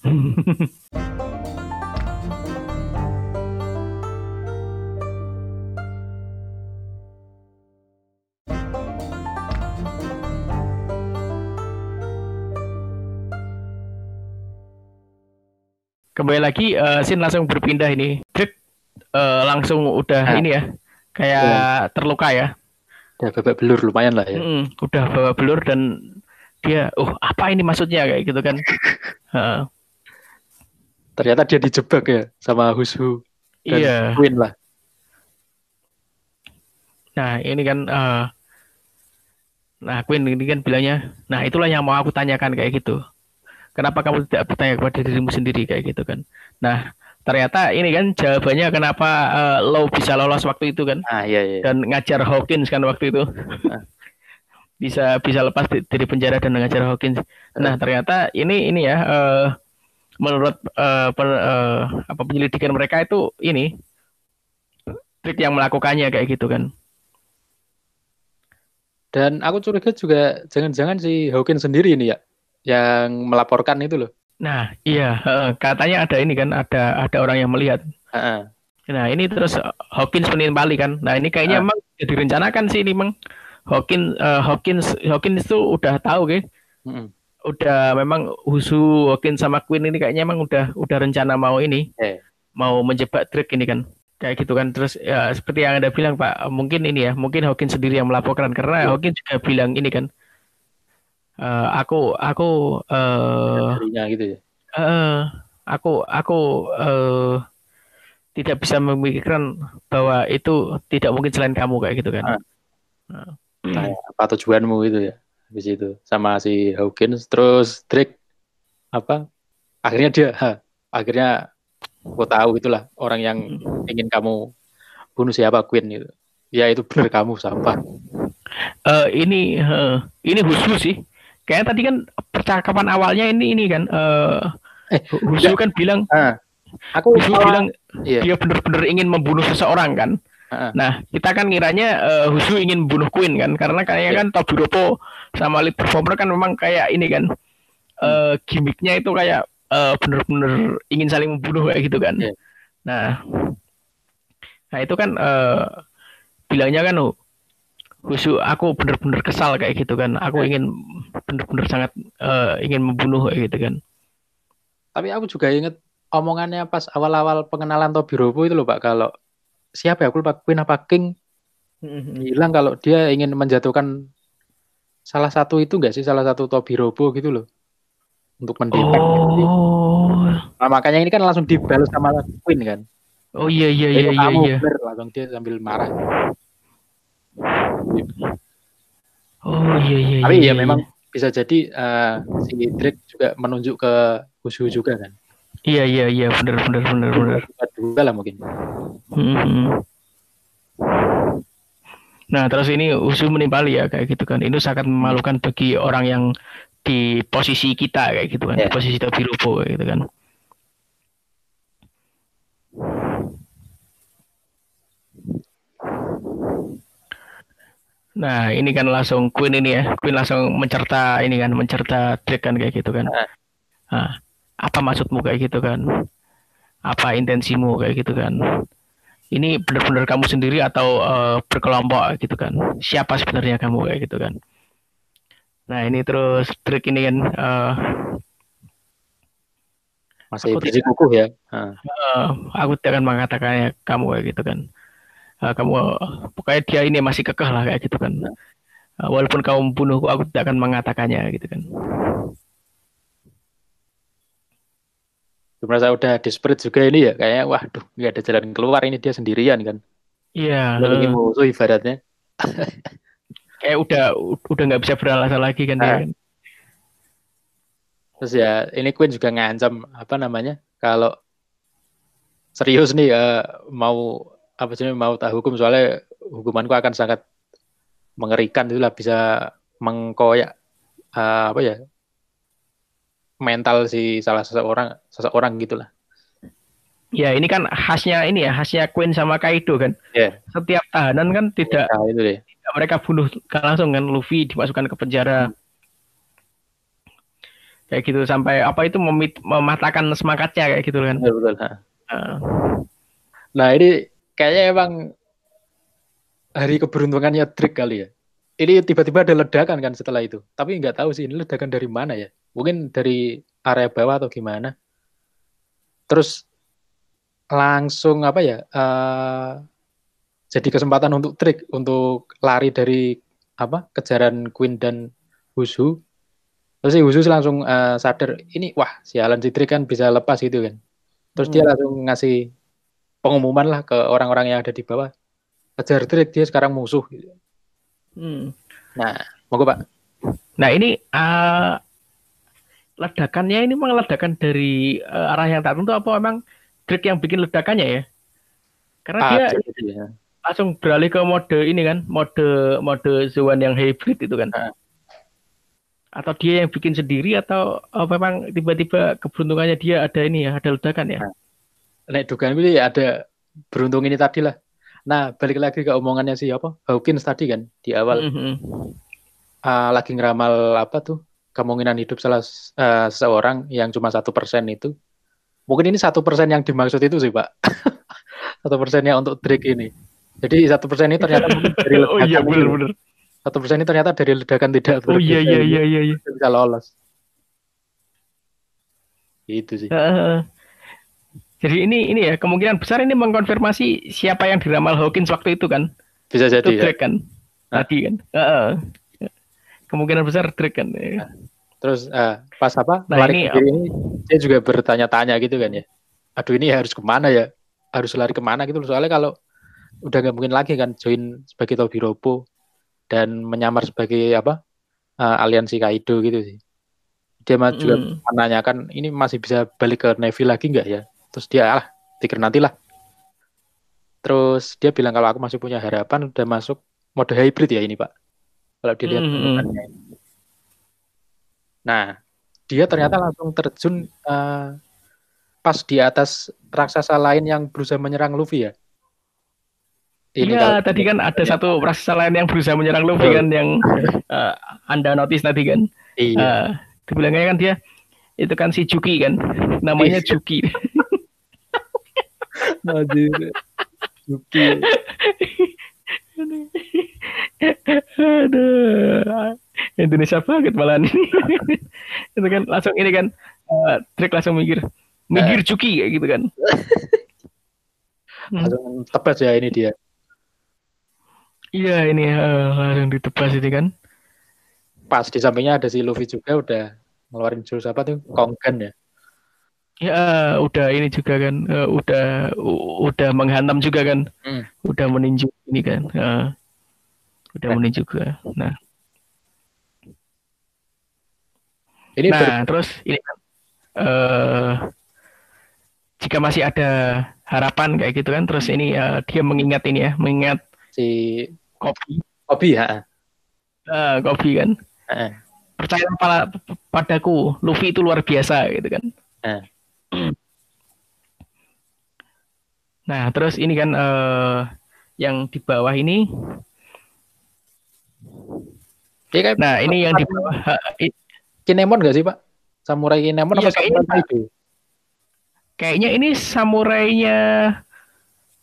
Kembali lagi, eh Sin langsung berpindah ini. Drake eh, langsung udah Ah. ini ya, kayak terluka ya. Udah babak belur lumayan lah ya. Mm-mm, udah bawa belur dan dia, oh apa ini maksudnya kayak gitu kan? Heeh. Ternyata dia dijebak ya sama Hushu dan iya. Queen lah. Nah ini kan, eh, nah Queen ini kan bilangnya, nah itulah yang mau aku tanyakan kayak gitu. Kenapa kamu tidak bertanya kepada dirimu sendiri kayak gitu kan? Nah ternyata ini kan jawabannya kenapa eh, Law bisa lolos waktu itu kan? Ah iya iya. dan ngajar Hawkins kan waktu itu bisa bisa lepas di- dari penjara dan ngajar Hawkins. Nah ternyata ini ini ya eh, menurut eh, per- eh, apa penyelidikan mereka itu ini trik yang melakukannya kayak gitu kan. Dan aku curiga juga jangan-jangan si Hawkins sendiri ini ya yang melaporkan itu loh. Nah iya katanya ada ini kan ada ada orang yang melihat. Heeh. Nah ini terus Hawkins menimpali kan. Nah ini kayaknya Ah. emang direncanakan sih ini emang Hawkins eh, Hawkins Hawkins itu udah tahu kan udah memang Husu, Hawkins sama Queen ini kayaknya emang udah udah rencana mau ini Eh. mau menjebak Drake ini kan kayak gitu kan terus ya seperti yang anda bilang pak mungkin ini ya mungkin Hawkins sendiri yang melaporkan karena Iya. Hawkins juga bilang ini kan eh, aku aku eh Darinya gitu ya. eh, aku aku eh, tidak bisa memikirkan bahwa itu tidak mungkin selain kamu kayak gitu kan Ah. Nah. Kayak apa tujuanmu gitu ya. Habis itu sama si Hawkins terus Drake apa? Akhirnya dia ha, akhirnya aku tahu itulah orang yang ingin kamu bunuh siapa Queen gitu. Ya itu benar kamu sampah. Eh, ini eh, ini Husu sih. Kayaknya tadi kan percakapan awalnya ini ini kan eh Eh, Husu kan bilang Ah, aku Husu bilang iya. dia benar-benar ingin membunuh seseorang kan. Ah, Nah, kita kan ngiranya eh, Husu ingin membunuh Queen kan karena kayaknya Iya. kan Tobiropo sama lead performer kan memang kayak ini kan eh gimmicknya itu kayak eh, benar-benar ingin saling membunuh kayak gitu kan. Iya. Nah, nah itu kan eh, bilangnya kan oh, Husu aku benar-benar kesal kayak gitu kan. Aku Iya. ingin benar-benar sangat eh, ingin membunuh kayak gitu kan. Tapi aku juga inget omongannya pas awal-awal pengenalan Tobiropo itu loh Pak kalau siapa ya aku lupa Queen apa King bilang kalau dia ingin menjatuhkan salah satu itu enggak sih salah satu Tobiropo gitu loh untuk mendepak. Oh, Nah, makanya ini kan langsung dibalas sama Queen kan. oh iya iya iya iya. kamu iya. langsung dia sambil marah. Oh iya iya. Tapi iya, ya iya. memang bisa jadi eh, si Drake juga menunjuk ke Husu juga kan. Iya iya iya benar benar benar benar. Juga lah mungkin. Mhm. Nah terus ini usul menimpali ya kayak gitu kan. Ini sangat memalukan bagi orang yang di posisi kita kayak gitu kan. Ya. Di posisi Tobiropo kayak gitu kan. Nah ini kan langsung Queen ini ya. Queen langsung mencerta ini kan. Mencerta Drake kan kayak gitu kan. Ah. Nah, apa maksudmu kayak gitu kan? Apa intensimu kayak gitu kan? Ini benar-benar kamu sendiri atau eh, berkelompok gitu kan? Siapa sebenarnya kamu kayak gitu kan? Nah ini terus trik ini kan eh, Masih Aku bersikukuh ya. Eh, aku tidak akan mengatakannya kamu kayak gitu kan? Eh, kamu pokoknya dia ini masih kekeh lah kayak gitu kan? Eh, walaupun kamu membunuhku, aku tidak akan mengatakannya gitu kan? merasa udah desperate juga ini ya kayaknya waduh nggak ada jalan keluar ini dia sendirian kan Iya. lagi eh, musuh ibaratnya kayak udah udah nggak bisa beralasan lagi kan dia Ah. kan? terus ya ini Queen juga ngancam apa namanya kalau serius nih eh, mau apa sih mau tak hukum soalnya hukumanku akan sangat mengerikan itulah bisa mengkoyak eh, apa ya mental si salah seseorang seseorang gitulah Ya ini kan khasnya ini ya khasnya Queen sama Kaido kan. Iya. Setiap tahanan kan tidak, nah, itu deh tidak mereka bunuh langsung kan Luffy dimasukkan ke penjara. Kayak gitu sampai apa itu memit- mematahkan semangatnya kayak gitu kan. betul betul. Nah, Nah ini kayaknya emang hari keberuntungannya Drake kali ya. Ini tiba-tiba ada ledakan kan setelah itu. Tapi nggak tahu sih ini ledakan dari mana ya. Mungkin dari area bawah atau gimana. Terus langsung apa ya? eh, jadi kesempatan untuk Drake untuk lari dari apa kejaran Queen dan Husu. Terus si Husu langsung eh, sadar ini wah sialan si Drake kan bisa lepas gitu kan. Terus dia Hmm. langsung ngasih pengumuman lah ke orang-orang yang ada di bawah. Kejar Drake dia sekarang musuh. hmm. Nah, monggo Pak. Nah ini eh, ledakannya ini memang ledakan dari eh, arah yang tak tentu apa memang Drake yang bikin ledakannya ya? Karena dia Ah, jadi, ya. langsung beralih ke mode ini kan, mode mode Zoan yang hybrid itu kan. Ah. Atau dia yang bikin sendiri atau oh, memang tiba-tiba keberuntungannya dia ada ini ya, ada ledakan ya. Ah. Nek dugaan ini ada beruntung ini tadi lah. Nah, balik lagi ke omongannya si apa? Hawkins tadi kan di awal Mhm. ah, lagi ngeramal apa tuh kemungkinan hidup salah eh, seseorang yang cuma satu persen itu. Mungkin ini satu persen yang dimaksud itu sih Pak. Satu persennya untuk Drake ini. Jadi satu persen ini ternyata dari ledakan. Oh iya benar-benar. Satu persen ini ternyata dari ledakan tidak Oh iya iya iya iya. iya. bisa lolos. Itu sih. Heeh. Jadi ini ini ya kemungkinan besar ini mengkonfirmasi siapa yang diramal Hawkins waktu itu kan. Bisa jadi Itu ya. Drake kan. Tadi kan. Heeh. Kemungkinan besar Drake kan. Terus eh, pas apa? Nah, lari ini ini dia juga bertanya-tanya gitu kan ya. Aduh ini harus ke mana ya? Harus lari ke mana gitu. Soalnya kalau udah nggak mungkin lagi kan join sebagai Tobi Robo dan menyamar sebagai apa? eh, aliansi Kaido gitu sih. Dia mah juga menanyakan ini masih bisa balik ke Navy lagi nggak ya? Terus dia ah pikir nantilah. Terus dia bilang kalau aku masih punya harapan udah masuk mode hybrid ya ini Pak. Kalau dilihat Hmm, hmm. Nah, dia ternyata langsung terjun eh, pas di atas raksasa lain yang berusaha menyerang Luffy ya. Iya, kalau- tadi kan ada satu raksasa lain yang berusaha menyerang Luffy kan yang eh, Anda notice tadi kan. Iya. Eh, dibilangnya kan dia itu kan si Juki kan. Namanya Iya. Juki. Anjir. Yuki. Aduh. Indonesia banget malah ini. itu kan langsung ini kan eh, Drake langsung mikir mikir Juki kayak gitu kan. Hmm. Langsung tebas ya ini dia. Iya ini eh, langsung ditebas itu kan. Pas di sampingnya ada si Luffy juga udah ngeluarin jurus apa tuh? Konggan ya. Ya udah ini juga kan eh, udah udah menghantam juga kan. Hmm. Udah meninju ini kan. eh, udah Nah. meninju juga. Nah, Ini nah ber- terus ini kan eh jika masih ada harapan kayak gitu kan terus ini eh, dia mengingat ini ya, mengingat si kopi Kobi ya. eh, kopi kan. Heeh. Percaya pada, padaku, Luffy itu luar biasa gitu kan. Eh. Nah, terus ini kan eh yang di bawah ini Dia kayak Nah, ini yang di bawah Kinemon gak sih Pak? Samurai Kinemon Iya, apa kayaknya Samurai Kaido? kayaknya ini samurainya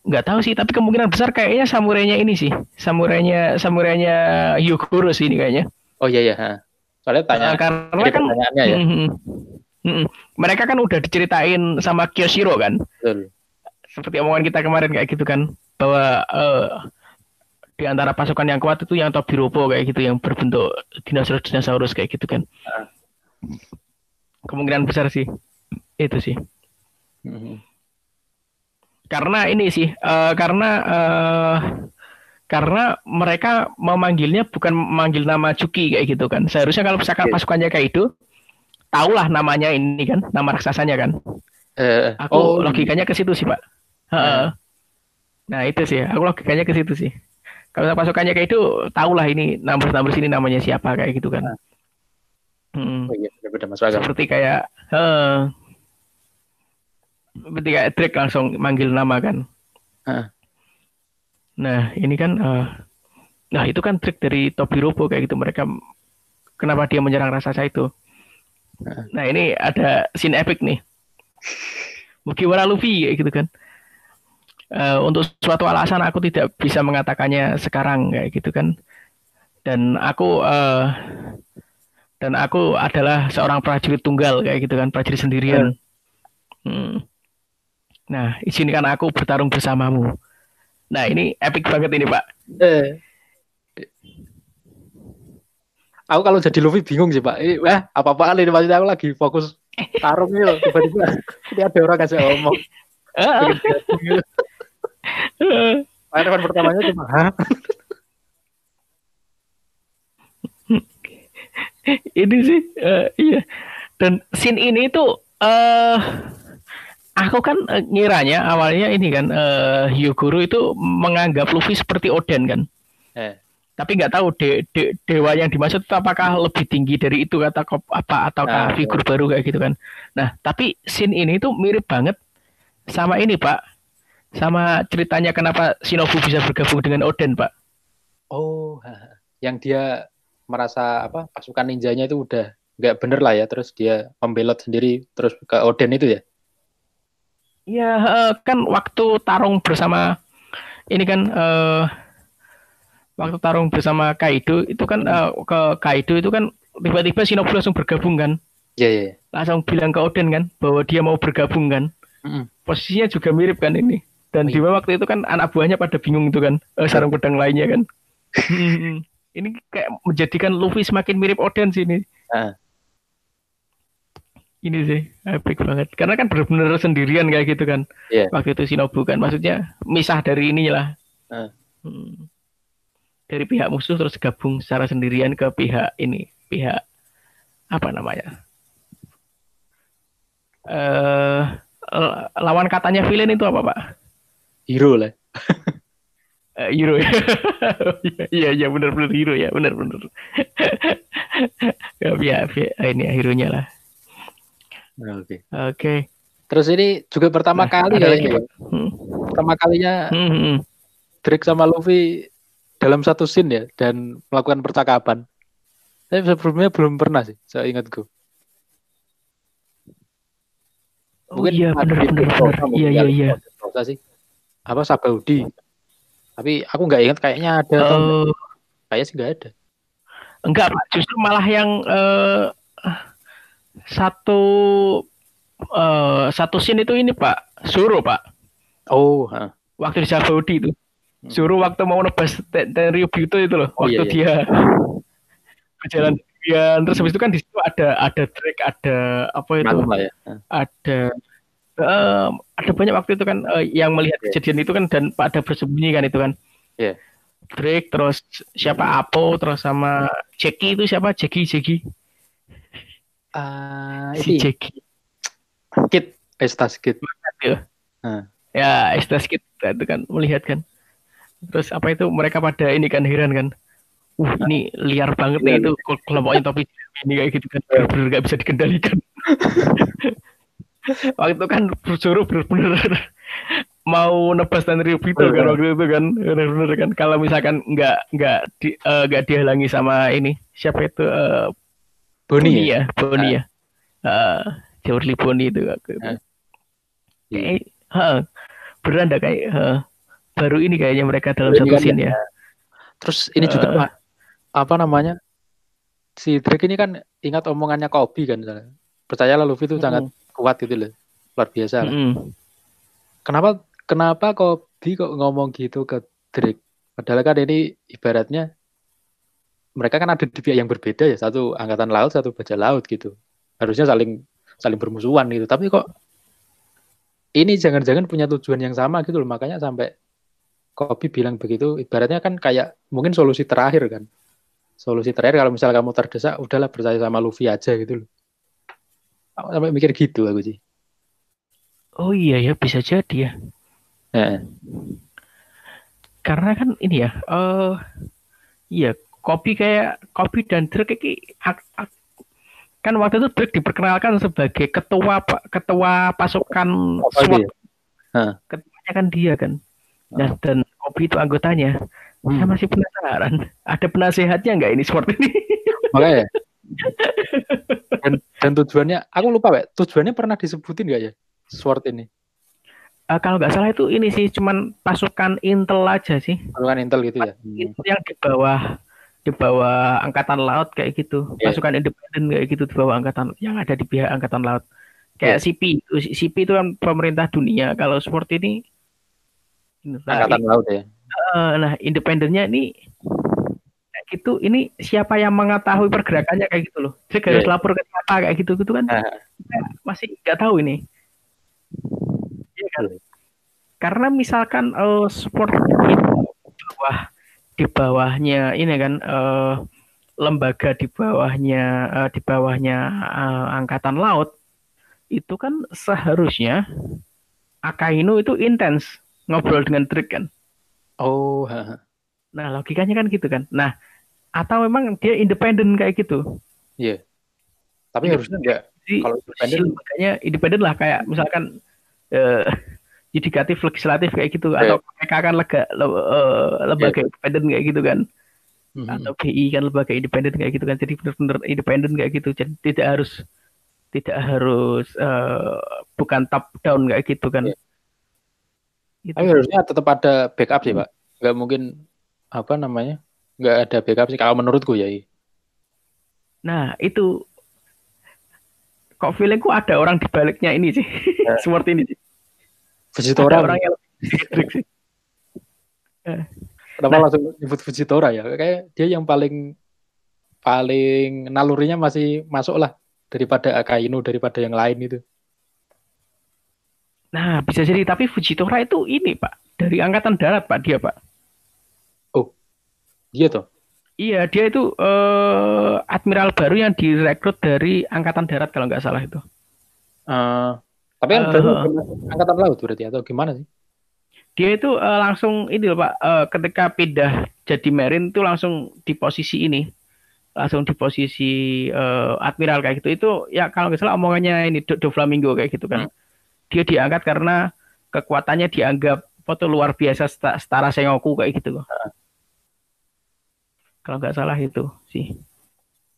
nggak tahu sih, tapi kemungkinan besar kayaknya samurainya ini sih. Samurainya samurainya Hyogoro sih ini kayaknya. Oh iya iya. ha. Soalnya tanya Eh, karena kan ya. Mhm. Mereka kan udah diceritain sama Kyoshiro kan. Betul. Seperti omongan kita kemarin kayak gitu kan, bahwa eh, di antara pasukan yang kuat itu yang Tobiropo kayak gitu yang berbentuk dinosaurus-dinosaurus kayak gitu kan. Ah. Kemungkinan besar sih itu sih. Mhm. Karena ini sih, eh, karena eh, karena mereka memanggilnya bukan memanggil nama Cuki kayak gitu kan. Seharusnya kalau misalkan Oke. pasukannya kayak itu, tahulah namanya ini kan, nama raksasanya kan. Eh, Aku oh, logikanya ke situ sih, Pak. Heeh. Nah, itu sih, aku logikanya ke situ sih. Kalau pasukannya kayak itu, tahulah ini numbers-numbers ini namanya siapa kayak gitu kan. Hmm. oh iya masuk. Seperti kayak eh seperti kayak Drake langsung manggil nama kan. Heeh. Nah, ini kan eh nah itu kan trik dari Tobiropo kayak gitu mereka kenapa dia menyerang raksasa itu. Nah, ini ada scene epic nih. Mugiwara Luffy kayak gitu kan. Eh, untuk suatu alasan aku tidak bisa mengatakannya sekarang kayak gitu kan. Dan aku eh, dan aku adalah seorang prajurit tunggal kayak gitu kan, prajurit sendirian. Hmm. Nah, izinkan aku bertarung bersamamu. Nah, ini epic banget ini, Pak. Eh. Aku kalau jadi Luffy bingung sih Pak. Eh, wah, apa-apaan ini maksudnya aku lagi fokus tarung nih loh. Tiba-tiba ada orang kasih ngomong. Gitu. Harapan pertamanya cuma, hah? ini sih eh, iya dan scene ini tuh eh aku kan eh, ngiranya awalnya ini kan eh Hyogoro itu menganggap Luffy seperti Oden kan Eh, tapi nggak tahu de, de- dewa yang dimaksud itu apakah lebih tinggi dari itu kata kop- apa ataukah Nah, figur baru kayak gitu kan nah tapi scene ini tuh mirip banget sama ini pak sama ceritanya kenapa Shinobu bisa bergabung dengan Oden pak oh, yang dia merasa apa pasukan ninjanya itu udah nggak bener lah ya. Terus dia membelot sendiri terus ke Oden itu ya. Iya, eh, kan waktu tarung bersama ini kan eh waktu tarung bersama Kaido itu kan eh, ke Kaido itu kan tiba-tiba Shinobu langsung bergabung kan. Iya iya. iya. Langsung bilang ke Oden kan bahwa dia mau bergabung kan. Mm-mm. posisinya juga mirip kan ini dan Oh, iya. Bima waktu itu kan anak buahnya pada bingung itu kan eh, sarung pedang lainnya kan ini kayak menjadikan Luffy semakin mirip Oden sih ini Ah. ini sih epic banget karena kan benar-benar sendirian kayak gitu kan Iya. waktu itu Shinobu kan maksudnya misah dari ini lah Ah. Hmm. Dari pihak musuh terus gabung secara sendirian ke pihak ini pihak apa namanya eh l- lawan katanya villain itu apa pak Hero lah. Eh, hero ya iya iya benar benar hero ya benar benar ya ya, ya, ini ya, hero nya lah Nah, Oke. oke Terus ini juga pertama Nah, kali kayaknya. ya. Hmm. Pertama kalinya Hmm, hmm, hmm. Drake sama Luffy dalam satu scene ya dan melakukan percakapan. Tapi sebelumnya belum pernah sih, saya ingatku. oh iya ada benar benar mungkin iya ya, iya iya Rosa sih. Apa Sabaudi? Tapi aku nggak ingat kayaknya ada. Eh, kayaknya sih nggak ada. Enggak. Justru malah yang eh, satu eh, satu scene itu ini, Pak. Suruh, Pak. Oh, ha. Waktu di Sabaudi itu. Suruh waktu mau nebas Te- Tenryubyuto itu loh. Oh, Waktu iya, dia berjalan sendirian. Terus habis itu kan di situ ada ada Drake, ada apa itu? lah ya. Ada eh, ada banyak waktu itu kan eh, yang melihat Iya. kejadian itu kan dan pada bersembunyi kan itu kan. Iya. Drake terus siapa Apo terus sama Jackie itu siapa Jackie Jackie Ah, si ini Jackie Kit, Estas Kit. ya Estes Kid itu kan melihat kan terus apa itu? Mereka pada ini kan heran kan? Uh ini liar banget nih itu kelo- kelompoknya topi ini kayak gitu kan. Bener-bener nggak bisa dikendalikan. Waktu itu kan suruh bener-bener mau nebas dan review kan Iya. waktu itu kan. Bener-bener kan. Kalau misalkan nggak nggak di, eh, nggak dihalangi sama ini siapa itu eh, Boni ya? ya? Boni ya? Eh, Jorli Boni itu waktu itu. Ah. Kayak, beneran dah kayak baru ini kayaknya mereka dalam Ini satu kan scene ya. Terus ini juga Eh. Pak, apa namanya? Si Drake ini kan ingat omongannya Kobe kan. misalnya. Percayalah Luffy itu sangat kuat gitu loh. Luar biasa lah. Mm-mm. Kenapa kenapa Kobe kok ngomong gitu ke Drake? Padahal kan ini ibaratnya mereka kan ada di pihak yang berbeda ya. Satu angkatan laut, satu bajak laut gitu. Harusnya saling saling bermusuhan gitu. Tapi kok ini jangan-jangan punya tujuan yang sama gitu loh. Makanya sampai Kobe bilang begitu, ibaratnya kan kayak mungkin solusi terakhir kan. Solusi terakhir kalau misalnya kamu terdesak, udahlah percaya sama Luffy aja gitu loh. Aku sampai mikir gitu aku sih. Oh iya ya bisa jadi ya. Nah, Karena kan ini ya. eh iya kopi kayak kopi dan Drake ini ak- ak- kan waktu itu Drake diperkenalkan sebagai ketua ketua pasukan SWAT. Ketuanya kan dia kan. Nah, dan kopi itu anggotanya. Saya Hmm. masih penasaran. Ada penasehatnya nggak ini SWAT ini? makanya dan, dan tujuannya aku lupa Pak, tujuannya pernah disebutin nggak ya sword ini Eh, kalau nggak salah itu ini sih cuman pasukan intel aja sih. pasukan intel gitu ya Itu yang di bawah di bawah angkatan laut kayak gitu. Iya. Pasukan independen kayak gitu di bawah angkatan yang ada di pihak angkatan laut. Kayak CP, itu CP itu kan pemerintah dunia. Kalau sport ini nah, angkatan laut ya nah independennya ini kayak gitu. Ini siapa yang mengetahui pergerakannya kayak gitu loh. Dia harus Iya. lapor ke siapa kayak gitu gitu kan. Kita masih nggak tahu ini. Iya kan? Karena misalkan eh, sport di bawah di bawahnya ini kan eh, lembaga di bawahnya eh, di bawahnya eh, angkatan laut itu kan seharusnya Akainu itu intens ngobrol dengan Drake kan. oh ha. Nah, logikanya kan gitu kan. Nah, atau memang dia independen kayak gitu. iya tapi Iya. harusnya enggak Jadi Kalau si independen- lembaganya independen lah kayak misalkan eh yudikatif legislatif kayak gitu atau mereka kan lega le- eh, lembaga independen kayak gitu kan Mhm. atau BI kan lembaga independen kayak gitu kan jadi benar-benar independen kayak gitu jadi tidak harus tidak harus eh, bukan top down kayak gitu kan Iya. Gitu. tapi harusnya tetap ada backup sih Pak nggak mungkin apa namanya nggak ada backup sih kalau menurutku ya Nah, itu kok feelingku ada orang di baliknya ini sih. Ya. Seperti ini sih. Fujitora. Ada orang yang lebih sih. Kenapa Nah. langsung nyebut Fujitora ya? Kayak dia yang paling paling nalurinya masih masuk lah daripada Akainu daripada yang lain itu. Nah, bisa jadi tapi Fujitora itu ini, Pak. Dari angkatan darat, Pak, dia, Pak. Dia tuh. Iya, dia itu eh, admiral baru yang direkrut dari angkatan darat kalau nggak salah itu. Eh, tapi kan masuk angkatan laut berarti atau gimana sih? Dia itu eh, langsung ini loh, Pak, eh, ketika pindah jadi marine itu langsung di posisi ini. Langsung di posisi eh, admiral kayak gitu. Itu ya kalau nggak salah omongannya ini Do, Do Flamingo kayak gitu kan. Dia diangkat karena kekuatannya dianggap foto luar biasa setara Sengoku kayak gitu loh. Kalau nggak salah itu sih.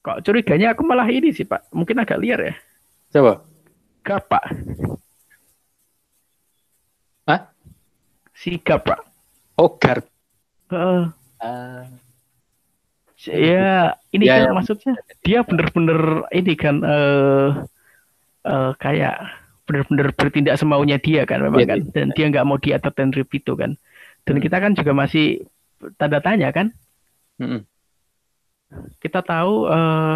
Kok curiganya aku malah ini sih, Pak. Mungkin agak liar ya. Coba. Gap, Pak. Hah? Si Gap, Pak. Oh, Gar. Heeh. Ah, Ya, ini Ya, kan ya. maksudnya dia bener-bener ini kan eh eh, kayak bener-bener bertindak semaunya dia kan memang Iya, kan dan dia nggak mau diatur dan itu kan dan Hmm. kita kan juga masih tanda tanya kan mm-mm. kita tahu eh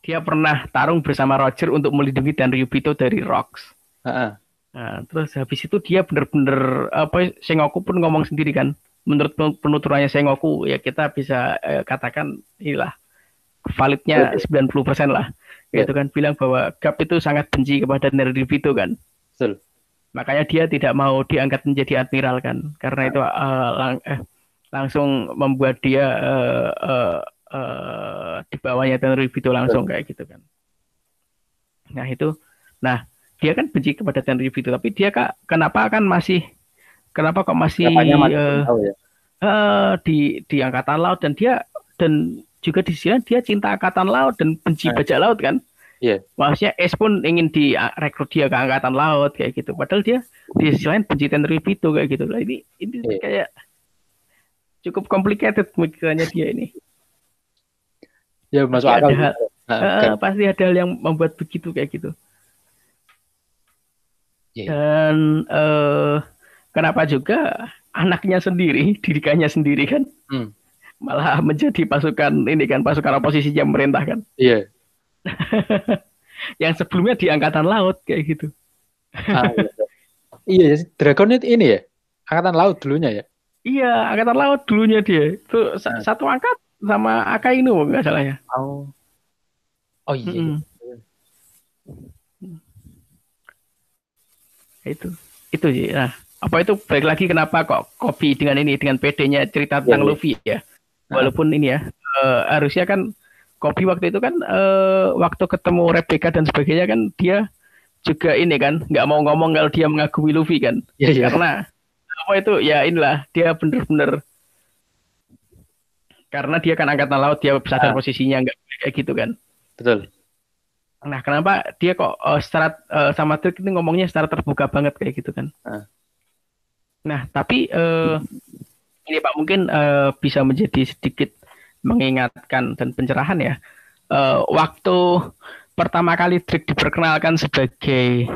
dia pernah tarung bersama Roger untuk melindungi dan Ryubito dari Rocks ah. Nah, terus habis itu dia bener-bener apa Sengoku pun ngomong sendiri kan. Menurut pen- penuturannya Sengoku ya kita bisa eh, katakan inilah validnya 90% lah. Ya. Gitu kan bilang bahwa Gap itu sangat benci kepada Neribito kan. Betul. Makanya dia tidak mau diangkat menjadi admiral kan. Karena itu eh, lang- eh, langsung membuat dia eh, eh, eh, di bawahnya Tenryubito langsung kayak gitu kan. Nah itu, nah dia kan benci kepada Tenryubito, tapi dia kak kenapa kan masih, kenapa kok masih masih tahu ya. eh, di di angkatan laut dan dia dan juga di lain dia cinta angkatan laut dan benci Eh. bajak laut kan? Iya. Maksudnya S pun ingin direkrut dia ke angkatan laut kayak gitu. Padahal dia di sisi lain benci Tenryubito kayak gitu. Lah ini ini Iya. kayak cukup complicated pemikirannya dia ini. Ya masuk Pasti akal. ada hal- Nah, Eh, Gar. pasti ada hal yang membuat begitu kayak gitu. Iya. Dan eh, kenapa juga anaknya sendiri, didikannya sendiri kan, Hmm. Malah menjadi pasukan ini kan pasukan oposisinya pemerintah kan, Iya. yang sebelumnya di angkatan laut kayak gitu. Ah, iya. Iya, ya, Dragon itu ini ya. Angkatan laut dulunya ya. Iya, angkatan laut dulunya dia. Itu Nah. satu angkat sama Akainu nggak salah ya. Oh. Oh iya. Mm-mm. Itu, itu sih. Nah, apa itu baik lagi kenapa kok kopi dengan ini dengan PD-nya cerita tentang Iya, iya. Luffy ya. Nah. Walaupun ini ya eh, harusnya kan kopi waktu itu kan eh, waktu ketemu Rebecca dan sebagainya kan dia juga ini kan nggak mau ngomong kalau dia mengagumi Luffy kan Iya, iya. karena apa itu ya inilah dia bener-bener karena dia kan angkatan laut dia sadar Ah. posisinya nggak kayak gitu kan Betul. Nah, kenapa dia kok eh, secara eh, sama Dirk ini ngomongnya secara terbuka banget kayak gitu kan? Ah. Nah, tapi eh, ini Pak mungkin eh, bisa menjadi sedikit mengingatkan dan pencerahan ya. Eh, waktu pertama kali Dirk diperkenalkan sebagai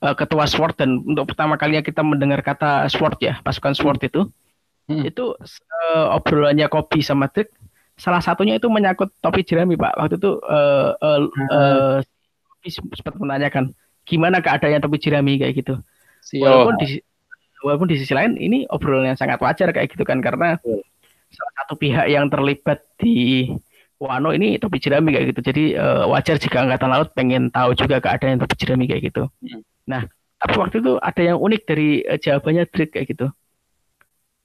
eh, ketua SWORD dan untuk pertama kalinya kita mendengar kata SWORD ya, pasukan SWORD itu, Hmm. itu eh, obrolannya Kobi sama Dirk salah satunya itu menyangkut topi jerami Pak. Waktu itu eh, eh, eh, Kobi sempat menanyakan gimana keadaannya topi jerami kayak gitu. Si Walaupun di walaupun di sisi lain ini obrolan yang sangat wajar kayak gitu kan karena salah satu pihak yang terlibat di Wano ini topi jerami kayak gitu. Jadi eh, wajar jika angkatan laut pengen tahu juga keadaan topi jerami kayak gitu. Hmm. Nah, tapi waktu itu ada yang unik dari eh, jawabannya Drake kayak gitu.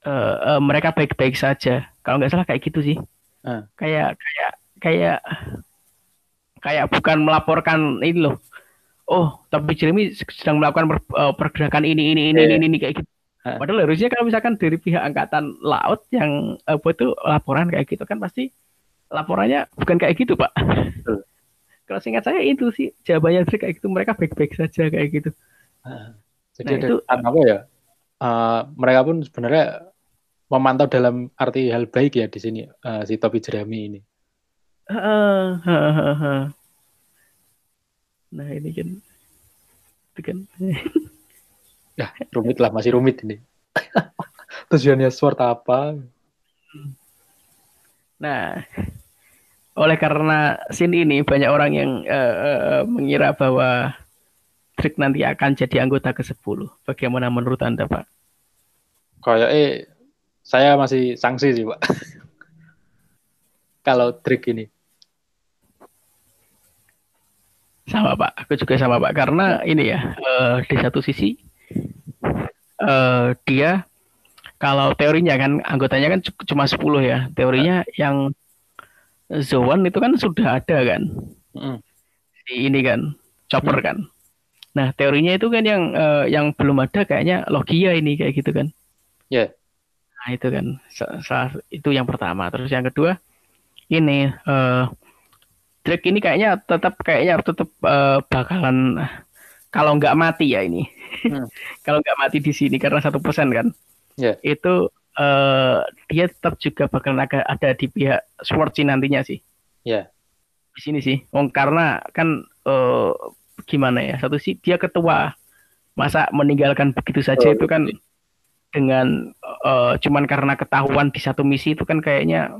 Eh, eh, mereka baik-baik saja. Kalau nggak salah kayak gitu sih. Ah. Kayak kayak kayak kayak bukan melaporkan ini loh. Oh, tapi Jeremy sedang melakukan per- eh, pergerakan ini ini ini Iya. ini, ini kayak gitu. Ah. Padahal harusnya kalau misalkan dari pihak angkatan laut yang apa itu laporan kayak gitu kan pasti laporannya bukan kayak gitu, Pak. Betul. Kalau singkat saya itu sih jawabannya Drake kayak gitu mereka baik-baik saja kayak gitu. Jadi Nah, ada itu- apa ya? Eh, mereka pun sebenarnya memantau dalam arti hal baik ya di sini eh, si topi jerami ini. Heeh, heeh, heeh, heeh. Nah ini kan, itu kan, Ya, rumit lah, masih rumit ini. Tujuannya sword apa? Nah, oleh karena scene ini banyak orang yang uh, uh, mengira bahwa Drake nanti akan jadi anggota ke-10. Bagaimana menurut Anda, Pak? Kayak eh saya masih sanksi sih, Pak. Kalau Drake ini. Sama Pak, aku juga sama Pak. Karena ini ya, uh, di satu sisi uh, dia kalau teorinya kan anggotanya kan cuma 10 ya. Teorinya yang Zoan itu kan sudah ada kan. Mm. ini kan, Chopper mm. kan. Nah, teorinya itu kan yang uh, yang belum ada kayaknya Logia ini kayak gitu kan. Ya. Yeah. Nah, itu kan salah itu yang pertama. Terus yang kedua ini uh, Drake ini kayaknya tetap kayaknya tetap uh, bakalan kalau nggak mati ya ini. Hmm. kalau nggak mati di sini karena satu persen kan. Yeah. Itu uh, dia tetap juga bakal ada, ada di pihak sih nantinya sih. Ya. Yeah. Di sini sih. Oh, karena kan uh, gimana ya satu sih dia ketua masa meninggalkan begitu saja oh, itu kan dengan uh, cuman karena ketahuan di satu misi itu kan kayaknya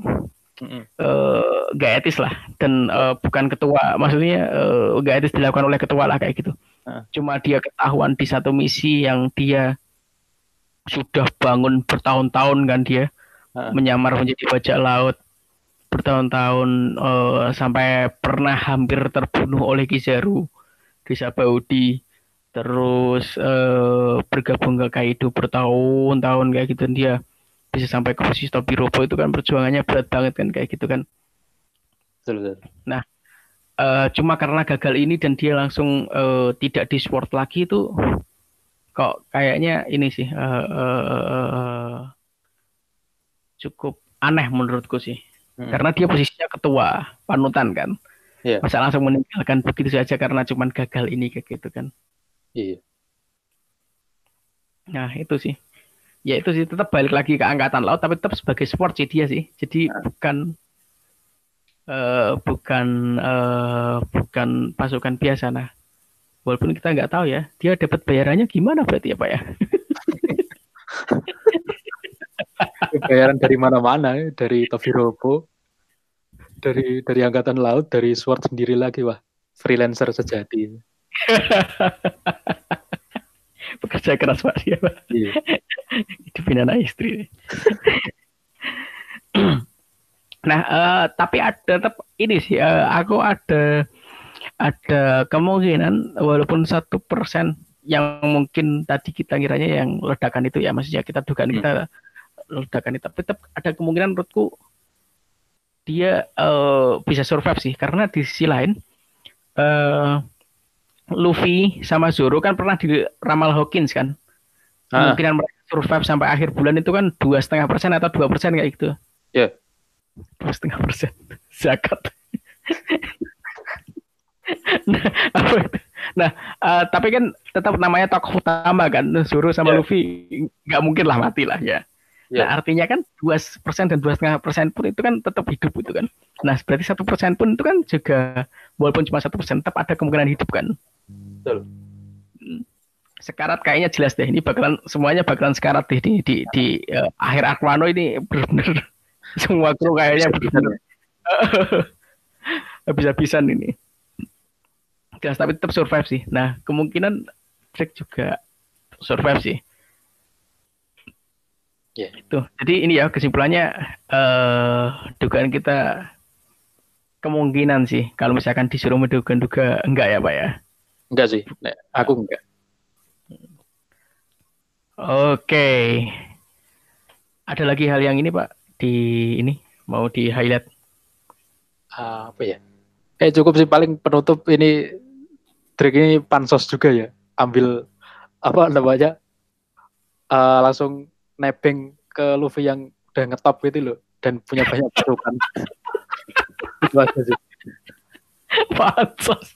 uh, gak etis lah. Dan uh, bukan ketua maksudnya uh, gak etis dilakukan oleh ketua lah kayak gitu. Uh. cuma dia ketahuan di satu misi yang dia sudah bangun bertahun-tahun kan dia uh. menyamar menjadi bajak laut bertahun-tahun uh, sampai pernah hampir terbunuh oleh Kizaru bisa Baudi terus uh, bergabung ke Kaido bertahun-tahun kayak gitu. Dia bisa sampai ke posisi Tobi Robo itu kan perjuangannya berat banget kan kayak gitu kan betul, betul. nah uh, cuma karena gagal ini dan dia langsung uh, tidak di sport lagi itu kok kayaknya ini sih uh, uh, uh, cukup aneh menurutku sih hmm. karena dia posisinya ketua panutan kan Yeah. Masa langsung meninggalkan begitu saja karena cuma gagal ini kayak gitu kan. Iya. Nah itu sih. Ya itu sih tetap balik lagi ke angkatan laut tapi tetap sebagai sport sih dia sih. Jadi nah. bukan uh, bukan uh, bukan pasukan biasa nah. Walaupun kita nggak tahu ya, dia dapat bayarannya gimana berarti ya Pak ya? Bayaran dari mana-mana, dari Tofiropo dari dari angkatan laut dari Sword sendiri lagi wah freelancer sejati bekerja keras pak dia pak iya. itu anak istri nah uh, tapi ada tetap ini sih uh, aku ada ada kemungkinan walaupun satu persen yang mungkin tadi kita kiranya yang ledakan itu ya maksudnya kita dugaan hmm. kita ledakan itu tapi tetap ada kemungkinan menurutku dia uh, bisa survive sih karena di sisi lain uh, Luffy sama Zoro kan pernah di ramal Hawkins kan ah. kemungkinan mereka survive sampai akhir bulan itu kan dua setengah persen atau dua persen kayak gitu ya dua setengah persen zakat nah, apa itu? nah uh, tapi kan tetap namanya tokoh utama kan Zoro sama yeah. Luffy nggak mungkin lah mati lah ya Yeah. Nah, artinya kan dua persen dan dua setengah persen pun itu kan tetap hidup itu kan. Nah, berarti satu persen pun itu kan juga walaupun cuma satu persen tetap ada kemungkinan hidup kan. Betul. Sekarat kayaknya jelas deh. Ini bakalan semuanya bakalan sekarat deh di di, di uh, akhir Aquano ini benar-benar semua kru kayaknya benar habis-habisan ini. Jelas tapi tetap survive sih. Nah, kemungkinan Drake juga survive sih Yeah. Itu. Jadi ini ya kesimpulannya uh, dugaan kita kemungkinan sih kalau misalkan disuruh menduga-duga enggak ya Pak ya? Enggak sih, nah, aku enggak. Oke. Ada lagi hal yang ini Pak di ini mau di highlight? Uh, apa ya? Eh cukup sih paling penutup ini trik ini pansos juga ya. Ambil apa namanya? Uh, langsung nebeng ke Luffy yang udah ngetop gitu loh dan punya banyak pasukan. itu aja sih. Pansos.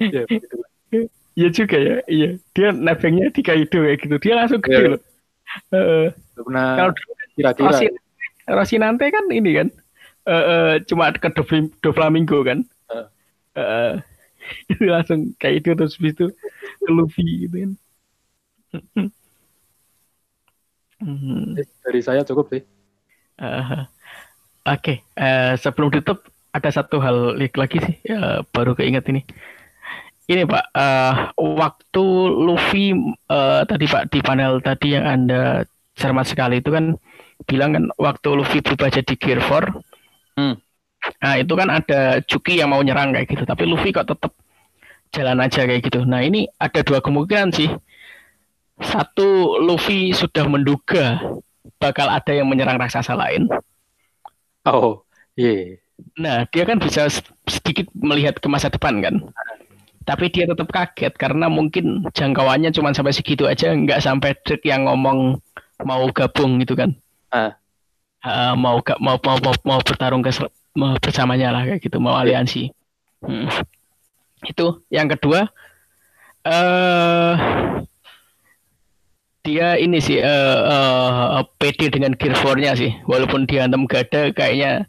Ya, Iya juga ya, iya. Dia nebengnya di Kaido kayak gitu. Dia langsung gede ya. loh. Uh, kalau kira-kira Rosi, Rosinante kan ini kan uh, uh, cuma ke Doflamingo kan. Uh. Uh, langsung kayak itu terus habis itu ke Luffy gitu kan Hmm. Dari saya cukup sih. Uh, Oke, okay. uh, sebelum tutup ada satu hal lagi sih, uh, baru keinget ini. Ini Pak, uh, waktu Luffy uh, tadi Pak di panel tadi yang Anda cermat sekali itu kan bilang kan waktu Luffy berubah jadi Gear 4, hmm. nah itu kan ada Juki yang mau nyerang kayak gitu, tapi Luffy kok tetap jalan aja kayak gitu. Nah ini ada dua kemungkinan sih satu, Luffy sudah menduga bakal ada yang menyerang raksasa lain. Oh, iya. Yeah. Nah, dia kan bisa sedikit melihat ke masa depan kan. Tapi dia tetap kaget karena mungkin jangkauannya cuma sampai segitu aja, nggak sampai trik yang ngomong mau gabung gitu kan. Uh. Uh, mau mau mau mau, mau bertarung ke mau bersamanya lah kayak gitu, mau aliansi. Hmm. Itu yang kedua. Eh uh, dia ini sih uh, uh, pede dengan Gear 4-nya sih. Walaupun dia antem gada kayaknya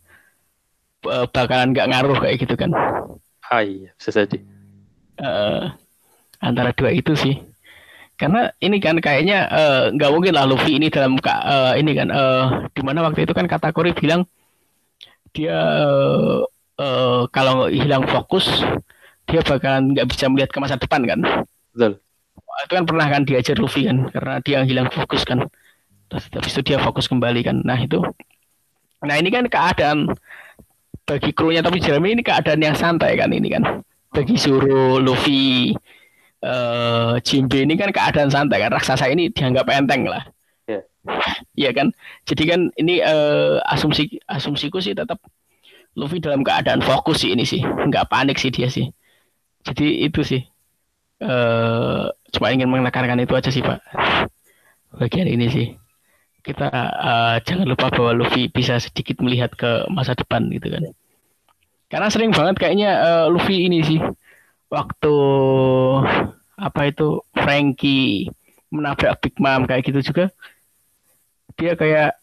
uh, bakalan nggak ngaruh kayak gitu kan. Ah iya, bisa jadi. Uh, antara dua itu sih. Karena ini kan kayaknya nggak uh, mungkin lah Luffy ini dalam uh, ini kan uh, di mana waktu itu kan kata Kori bilang dia uh, uh, kalau hilang fokus dia bakalan nggak bisa melihat ke masa depan kan. Betul itu kan pernah kan diajar Luffy kan karena dia hilang fokus kan. Terus habis itu dia fokus kembali kan. Nah itu. Nah ini kan keadaan bagi krunya tapi Jeremy ini keadaan yang santai kan ini kan. Bagi suruh Luffy uh, Jimbe ini kan keadaan santai kan. Raksasa ini dianggap enteng lah. Iya. Yeah. kan? Jadi kan ini uh, asumsi asumsiku sih tetap Luffy dalam keadaan fokus sih ini sih. Nggak panik sih dia sih. Jadi itu sih uh, cuma ingin menekankan itu aja sih pak. Bagian ini sih. Kita uh, jangan lupa bahwa Luffy bisa sedikit melihat ke masa depan gitu kan. Karena sering banget kayaknya uh, Luffy ini sih waktu apa itu Frankie menabrak Big Mom kayak gitu juga dia kayak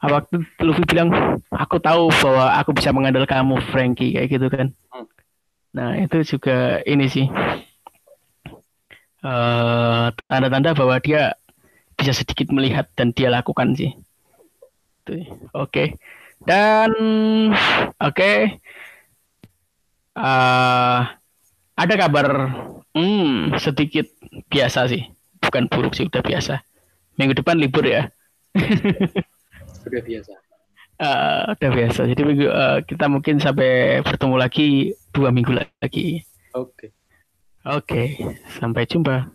waktu Luffy bilang aku tahu bahwa aku bisa mengandalkan kamu Frankie kayak gitu kan. Hmm. nah itu juga ini sih tanda eh, tanda-tanda bahwa dia bisa sedikit melihat dan dia lakukan sih. Oke. Okay. Dan oke. Okay. Uh, eh, ada kabar hmm, sedikit biasa sih. Bukan buruk sih, udah biasa. Minggu depan libur ya. Sudah biasa. Uh, udah biasa. Jadi minggu uh, kita mungkin sampai bertemu lagi dua minggu lagi. Oke. Okay. Oke, sampai jumpa.